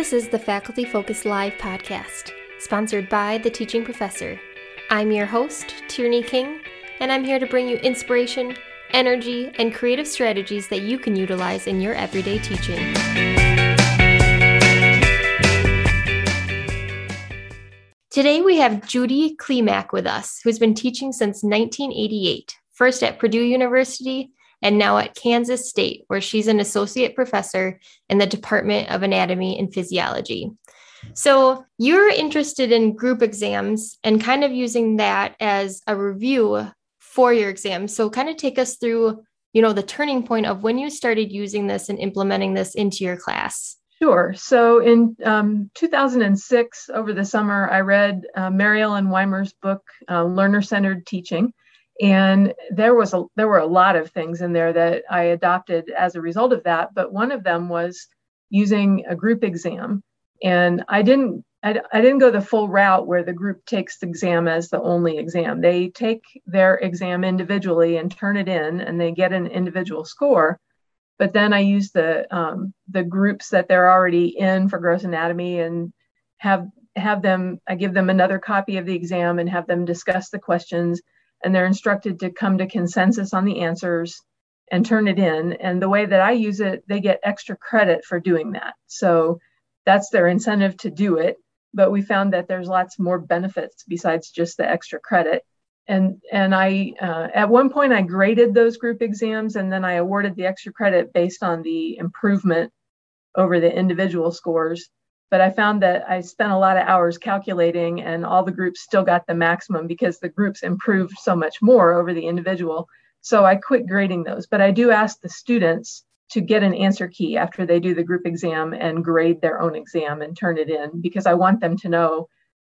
This is the Faculty Focus Live podcast, sponsored by The Teaching Professor. I'm your host, Tierney King, and I'm here to bring you inspiration, energy, and creative strategies that you can utilize in your everyday teaching. Today we have Judy Klimek with us, who's been teaching since 1988, first at Purdue University and now at Kansas State, where she's an associate professor in the Department of Anatomy and Physiology. So you're interested in group exams and kind of using that as a review for your exam. So kind of take us through, you know, the turning point of when you started using this and implementing this into your class. Sure. So in um, 2006, over the summer, I read uh, Maryellen Weimer's book, uh, Learner Centered Teaching and there was a there were a lot of things in there that I adopted as a result of that. But one of them was using a group exam, and I didn't I, I didn't go the full route where the group takes the exam as the only exam. They take their exam individually and turn it in, and they get an individual score. But then I use the um, the groups that they're already in for gross anatomy and have have them. I give them another copy of the exam and have them discuss the questions and they're instructed to come to consensus on the answers and turn it in. And the way that I use it, they get extra credit for doing that. So that's their incentive to do it. But we found that there's lots more benefits besides just the extra credit. And and I uh, at one point I graded those group exams and then I awarded the extra credit based on the improvement over the individual scores but I found that I spent a lot of hours calculating and all the groups still got the maximum because the groups improved so much more over the individual. So I quit grading those. But I do ask the students to get an answer key after they do the group exam and grade their own exam and turn it in because I want them to know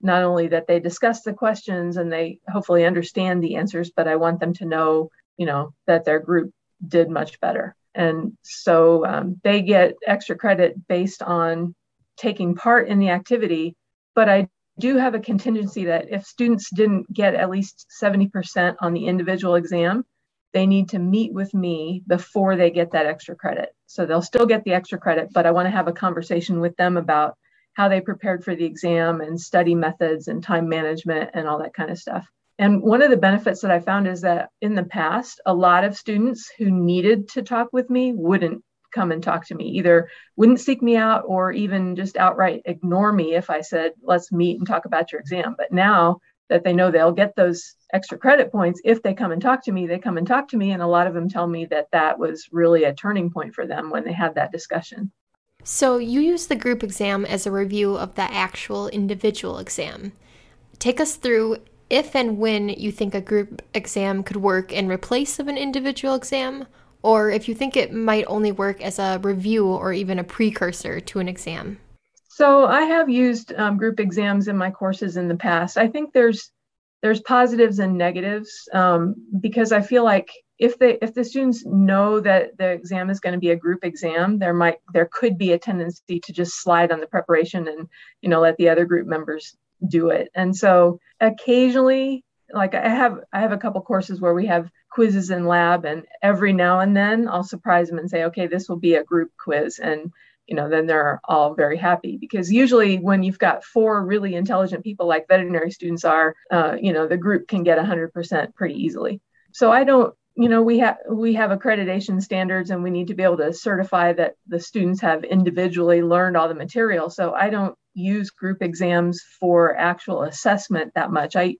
not only that they discuss the questions and they hopefully understand the answers, but I want them to know, you know, that their group did much better. And so um, they get extra credit based on taking part in the activity, but I do have a contingency that if students didn't get at least 70% on the individual exam, they need to meet with me before they get that extra credit. So they'll still get the extra credit, but I want to have a conversation with them about how they prepared for the exam and study methods and time management and all that kind of stuff. And one of the benefits that I found is that in the past, a lot of students who needed to talk with me wouldn't come and talk to me. Either wouldn't seek me out or even just outright ignore me if i said let's meet and talk about your exam. But now that they know they'll get those extra credit points if they come and talk to me they come and talk to me and a lot of them tell me that that was really a turning point for them when they had that discussion. So you use the group exam as a review of the actual individual exam. Take us through if and when you think a group exam could work in replace of an individual exam or if you think it might only work as a review or even a precursor to an exam. So I have used um, group exams in my courses in the past. I think there's there's positives and negatives um, because I feel like if they if the students know that the exam is going to be a group exam, there might there could be a tendency to just slide on the preparation and you know let the other group members do it. And so occasionally like I have I have a couple courses where we have quizzes in lab and every now and then I'll surprise them and say, okay, this will be a group quiz. And you know, then they're all very happy because usually when you've got four really intelligent people like veterinary students are, uh, you know, the group can get 100% pretty easily. So I don't, you know, we have we have accreditation standards and we need to be able to certify that the students have individually learned all the material. So I don't use group exams for actual assessment that much. I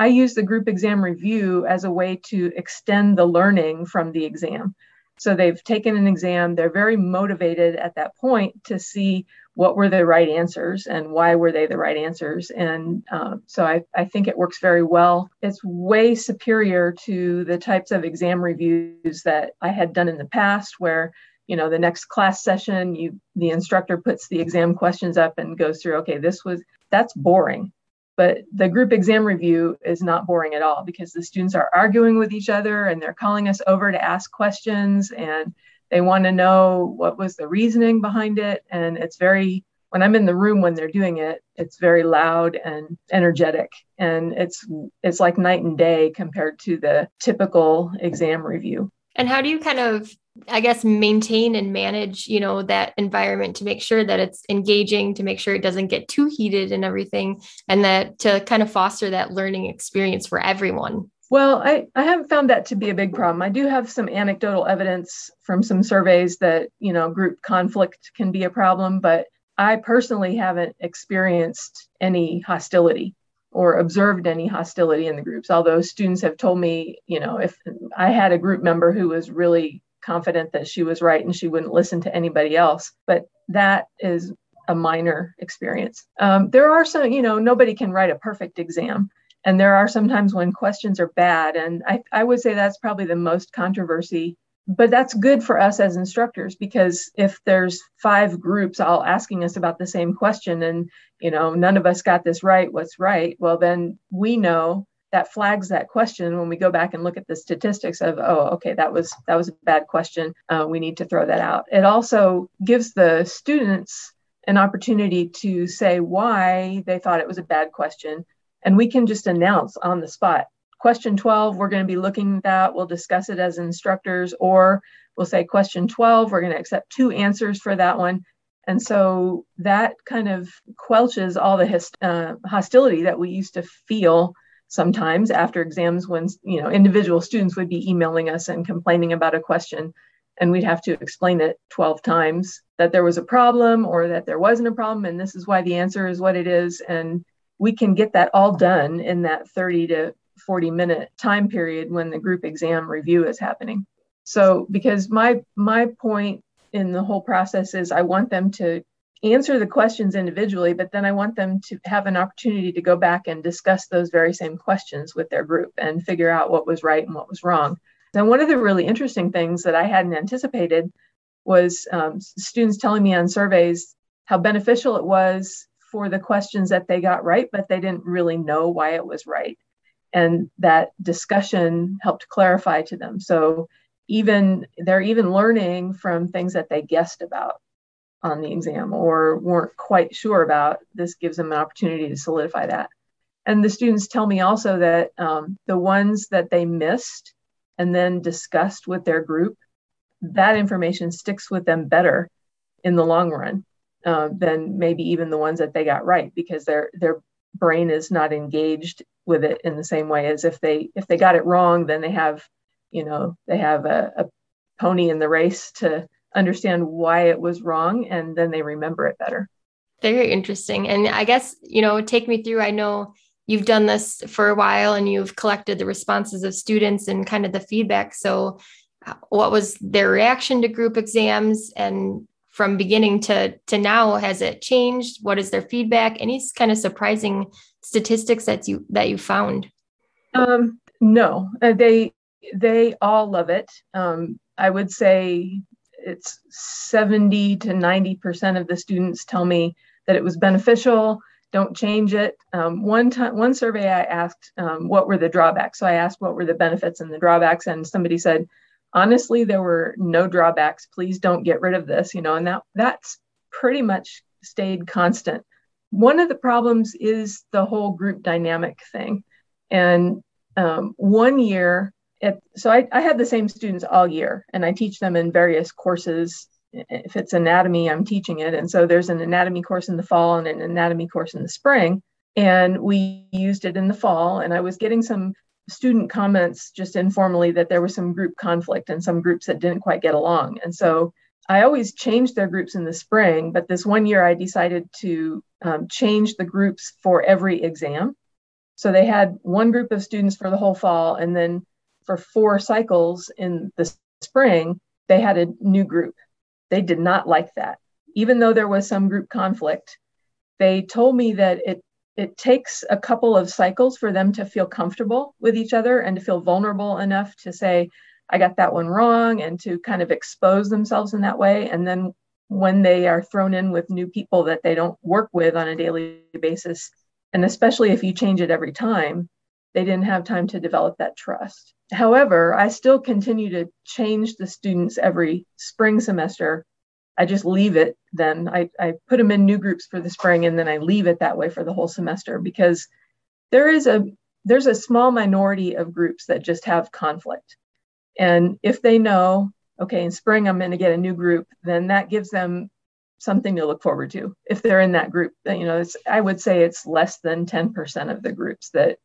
I use the group exam review as a way to extend the learning from the exam. So they've taken an exam, they're very motivated at that point to see what were the right answers and why were they the right answers. And uh, so I, I think it works very well. It's way superior to the types of exam reviews that I had done in the past where you know the next class session you the instructor puts the exam questions up and goes through okay this was that's boring but the group exam review is not boring at all because the students are arguing with each other and they're calling us over to ask questions and they want to know what was the reasoning behind it. And it's very, when I'm in the room when they're doing it, it's very loud and energetic. And it's it's like night and day compared to the typical exam review. And how do you kind of I guess maintain and manage, you know, that environment to make sure that it's engaging, to make sure it doesn't get too heated and everything, and that to kind of foster that learning experience for everyone. Well, I, I haven't found that to be a big problem. I do have some anecdotal evidence from some surveys that, you know, group conflict can be a problem, but I personally haven't experienced any hostility or observed any hostility in the groups. Although students have told me, you know, if I had a group member who was really confident that she was right and she wouldn't listen to anybody else, but that is a minor experience. Um, there are some, you know, nobody can write a perfect exam. And there are sometimes when questions are bad. And I, I would say that's probably the most controversy. But that's good for us as instructors because if there's five groups all asking us about the same question and you know none of us got this right, what's right? Well, then we know that flags that question when we go back and look at the statistics of oh okay that was that was a bad question uh, we need to throw that out it also gives the students an opportunity to say why they thought it was a bad question and we can just announce on the spot question 12 we're going to be looking at that. We'll discuss it as instructors or we'll say question 12 we're going to accept two answers for that one. And so that kind of quelches all the uh, hostility that we used to feel sometimes after exams when you know individual students would be emailing us and complaining about a question and we'd have to explain it 12 times that there was a problem or that there wasn't a problem and this is why the answer is what it is. And we can get that all done in that 30 to 40 minute time period when the group exam review is happening. So because my my point in the whole process is I want them to answer the questions individually, but then I want them to have an opportunity to go back and discuss those very same questions with their group and figure out what was right and what was wrong. And one of the really interesting things that I hadn't anticipated was um, students telling me on surveys how beneficial it was for the questions that they got right, but they didn't really know why it was right. And that discussion helped clarify to them. So even they're even learning from things that they guessed about on the exam or weren't quite sure about. This gives them an opportunity to solidify that. And the students tell me also that um, the ones that they missed and then discussed with their group, that information sticks with them better in the long run uh, than maybe even the ones that they got right because their their brain is not engaged with it in the same way as if they if they got it wrong then they have you know they have a, a pony in the race to understand why it was wrong and then they remember it better. Very interesting. And i guess you know take me through i know you've done this for a while and you've collected the responses of students and kind of the feedback. So uh, what was their reaction to group exams? And from beginning to to now has it changed? What is their feedback? Any kind of surprising statistics that you that you found? Um, no. Uh, they they all love it. Um, i would say it's 70 to 90 percent of the students tell me that it was beneficial. Don't change it. Um, one time one survey i asked um, what were the drawbacks? So i asked what were the benefits and the drawbacks and somebody said honestly there were no drawbacks. Please don't get rid of this you know and that that's pretty much stayed constant. One of the problems is the whole group dynamic thing. And um, one year it, so I, I had the same students all year and i teach them in various courses. If it's anatomy i'm teaching it. And so there's an anatomy course in the fall and an anatomy course in the spring. And we used it in the fall and i was getting some student comments just informally that there was some group conflict and some groups that didn't quite get along. And so I always changed their groups in the spring, but this one year I decided to um, change the groups for every exam. So they had one group of students for the whole fall, and then for four cycles in the spring, they had a new group. They did not like that. Even though there was some group conflict, they told me that it it takes a couple of cycles for them to feel comfortable with each other and to feel vulnerable enough to say, I got that one wrong, and to kind of expose themselves in that way. And then when they are thrown in with new people that they don't work with on a daily basis, and especially if you change it every time, they didn't have time to develop that trust. However, I still continue to change the students every spring semester I just leave it then. I, I put them in new groups for the spring and then I leave it that way for the whole semester because there is a there's a small minority of groups that just have conflict. And if they know, okay, in spring I'm going to get a new group, then that gives them something to look forward to. If they're in that group, you know, it's, I would say it's less than 10% of the groups that,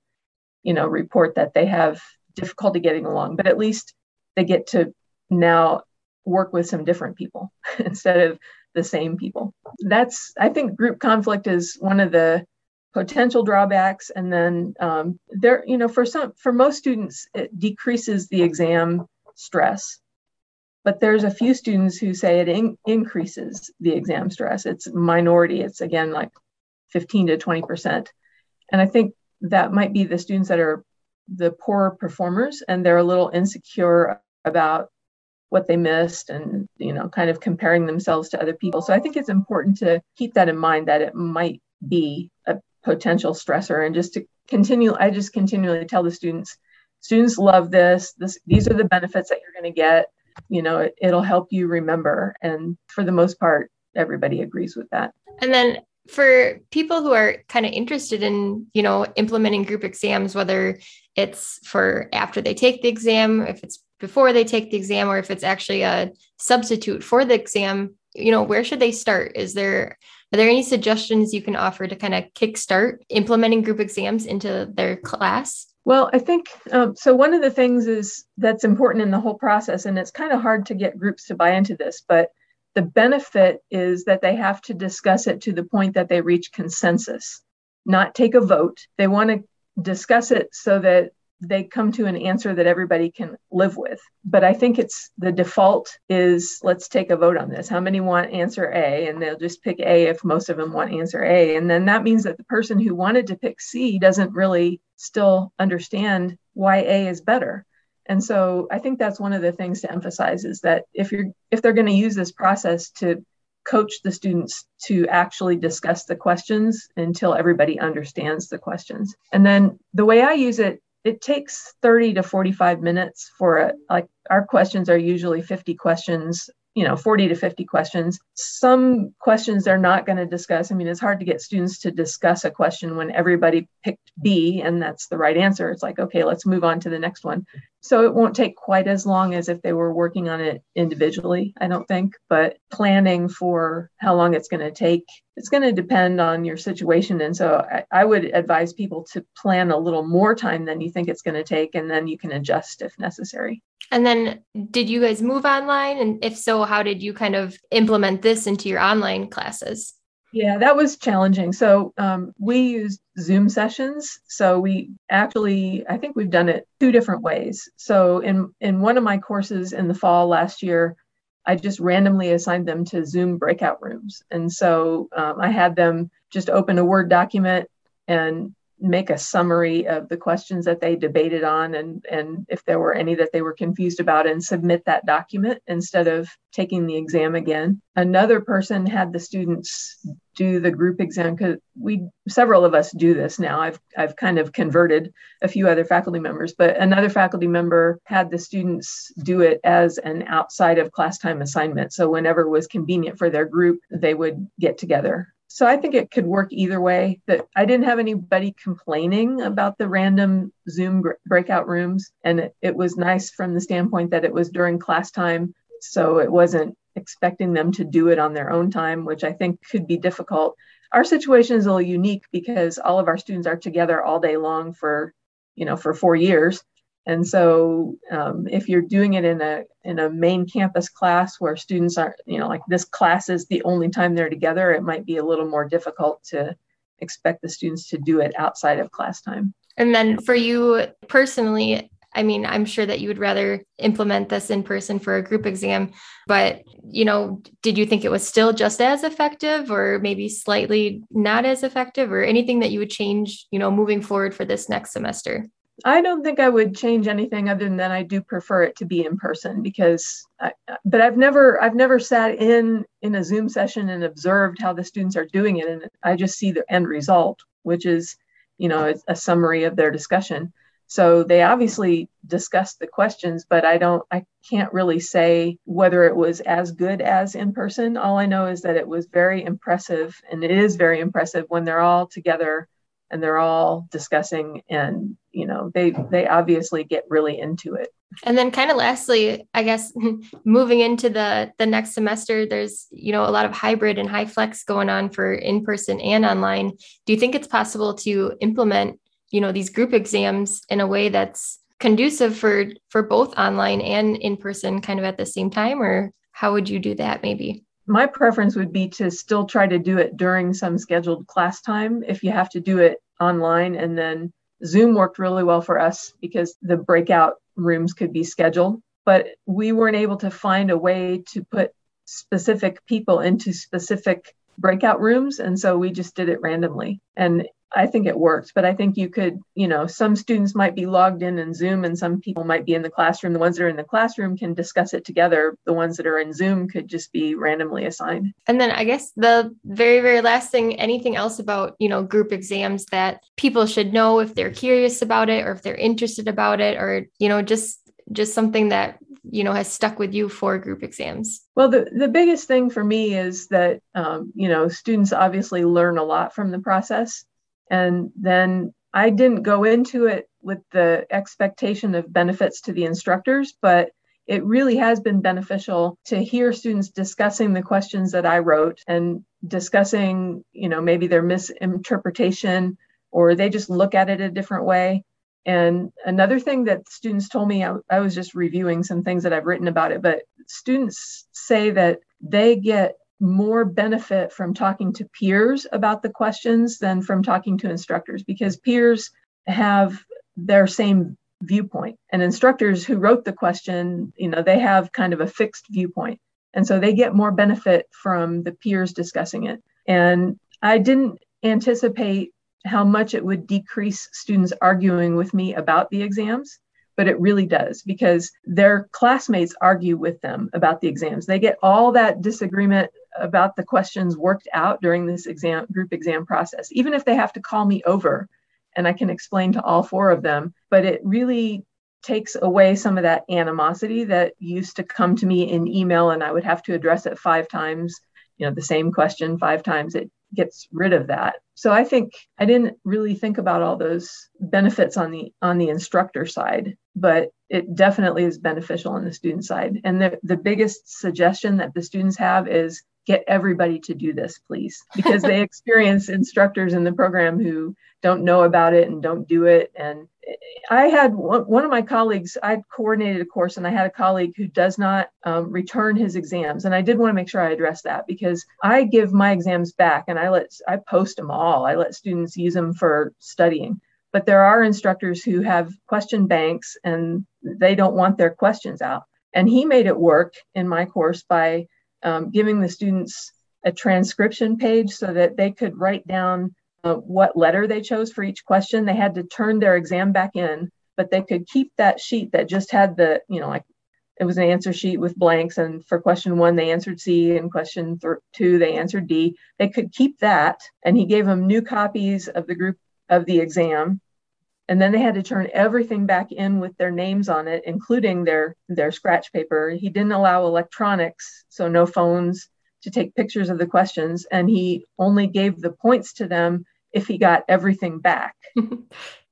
you know, report that they have difficulty getting along, but at least they get to now work with some different people instead of the same people. That's, I think group conflict is one of the potential drawbacks. And then um, there, you know, for some, for most students, it decreases the exam stress. But there's a few students who say it in, increases the exam stress. It's minority. It's again like 15 to 20%. And I think that might be the students that are the poor performers and they're a little insecure about what they missed and you know kind of comparing themselves to other people. So i think it's important to keep that in mind that it might be a potential stressor and just to continue i just continually tell the students students love this. This these are the benefits that you're going to get. You know it, it'll help you remember. And for the most part everybody agrees with that. And then for people who are kind of interested in you know implementing group exams whether it's for after they take the exam if it's before they take the exam or if it's actually a substitute for the exam you know where should they start? Is there are there any suggestions you can offer to kind of kickstart implementing group exams into their class? Well i think um, so one of the things is that's important in the whole process and it's kind of hard to get groups to buy into this but the benefit is that they have to discuss it to the point that they reach consensus not take a vote. They want to discuss it so that they come to an answer that everybody can live with. But I think it's the default is let's take a vote on this. How many want answer A? And they'll just pick A if most of them want answer A. And then that means that the person who wanted to pick C doesn't really still understand why A is better. And so I think that's one of the things to emphasize is that if you're if they're going to use this process to coach the students to actually discuss the questions until everybody understands the questions. And then the way I use it it takes 30 to 45 minutes for it. Like our questions are usually 50 questions you know 40 to 50 questions. Some questions they're not going to discuss. I mean it's hard to get students to discuss a question when everybody picked b and that's the right answer. It's like okay let's move on to the next one. So it won't take quite as long as if they were working on it individually i don't think but planning for how long it's going to take it's going to depend on your situation. And so I, I would advise people to plan a little more time than you think it's going to take and then you can adjust if necessary and then did you guys move online? And if so, how did you kind of implement this into your online classes? Yeah, that was challenging. So um, we used Zoom sessions. So we actually, I think we've done it two different ways. So in in one of my courses in the fall last year, I just randomly assigned them to Zoom breakout rooms, and so um, I had them just open a Word document and make a summary of the questions that they debated on and, and if there were any that they were confused about and submit that document instead of taking the exam again. Another person had the students do the group exam because we several of us do this now. I've I've kind of converted a few other faculty members, but another faculty member had the students do it as an outside of class time assignment. So whenever was convenient for their group, they would get together so I think it could work either way. That I didn't have anybody complaining about the random Zoom breakout rooms, and it, it was nice from the standpoint that it was during class time, so it wasn't expecting them to do it on their own time, which I think could be difficult. Our situation is a little unique because all of our students are together all day long for, you know, for four years. And so, um, if you're doing it in a in a main campus class where students are, you know, like this class is the only time they're together, it might be a little more difficult to expect the students to do it outside of class time. And then for you personally, I mean, I'm sure that you would rather implement this in person for a group exam, but you know, did you think it was still just as effective or maybe slightly not as effective or anything that you would change, you know, moving forward for this next semester? I don't think I would change anything other than that I do prefer it to be in person because I, but I've never I've never sat in in a Zoom session and observed how the students are doing it and I just see the end result which is you know a summary of their discussion. So they obviously discussed the questions but I don't I can't really say whether it was as good as in person. All I know is that it was very impressive and it is very impressive when they're all together and they're all discussing and you know they they obviously get really into it And then kind of lastly, I guess moving into the the next semester, there's, you know, a lot of hybrid and high flex going on for in-person and online. Do you think it's possible to implement, you know, these group exams in a way that's conducive for for both online and in person kind of at the same time or how would you do that maybe? My preference would be to still try to do it during some scheduled class time if you have to do it online and then Zoom worked really well for us because the breakout rooms could be scheduled, but we weren't able to find a way to put specific people into specific breakout rooms. And so we just did it randomly. And I think it worked, but I think you could, you know, some students might be logged in in Zoom and some people might be in the classroom. The ones that are in the classroom can discuss it together. The ones that are in Zoom could just be randomly assigned. And then I guess the very, very last thing, anything else about, you know, group exams that people should know if they're curious about it or if they're interested about it or, you know, just just something that you know has stuck with you for group exams well the, the biggest thing for me is that um, you know students obviously learn a lot from the process and then I didn't go into it with the expectation of benefits to the instructors, but it really has been beneficial to hear students discussing the questions that I wrote and discussing, you know, maybe their misinterpretation or they just look at it a different way. And another thing that students told me, I, I was just reviewing some things that I've written about it, but students say that they get more benefit from talking to peers about the questions than from talking to instructors because peers have their same viewpoint and instructors who wrote the question you know they have kind of a fixed viewpoint and so they get more benefit from the peers discussing it and i didn't anticipate how much it would decrease students arguing with me about the exams but it really does because their classmates argue with them about the exams. They get all that disagreement about the questions worked out during this exam group exam process, even if they have to call me over and I can explain to all four of them. But it really takes away some of that animosity that used to come to me in email and I would have to address it five times, you know, the same question five times. It gets rid of that. So I think I didn't really think about all those benefits on the on the instructor side, but it definitely is beneficial on the student side. And the, the biggest suggestion that the students have is get everybody to do this, please, because they experience instructors in the program who don't know about it and don't do it. And I had one, of my colleagues, I coordinated a course and I had a colleague who does not um, return his exams. And I did want to make sure I address that because I give my exams back and I let, I post them all. I let students use them for studying. But there are instructors who have question banks and they don't want their questions out. And he made it work in my course by um, giving the students a transcription page so that they could write down uh, what letter they chose for each question. They had to turn their exam back in, but they could keep that sheet that just had the, you know, like it was an answer sheet with blanks. And for question one, they answered C, and question th- two, they answered D. They could keep that. And he gave them new copies of the group of the exam and then they had to turn everything back in with their names on it including their their scratch paper. He didn't allow electronics so no phones to take pictures of the questions. And he only gave the points to them if he got everything back.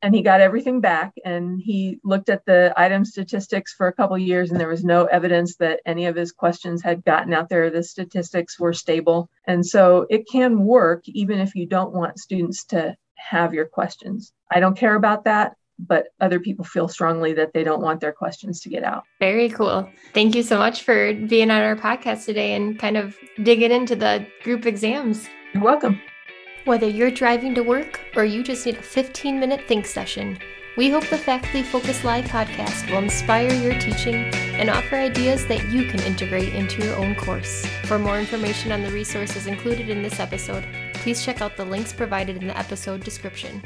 And he got everything back and he looked at the item statistics for a couple years and there was no evidence that any of his questions had gotten out there. The statistics were stable. And so it can work even if you don't want students to have your questions. I don't care about that, but other people feel strongly that they don't want their questions to get out. Very cool. Thank you so much for being on our podcast today and kind of digging into the group exams. You're welcome. Whether you're driving to work or you just need a 15 minute think session, we hope the Faculty Focus Live podcast will inspire your teaching and offer ideas that you can integrate into your own course. For more information on the resources included in this episode, please check out the links provided in the episode description.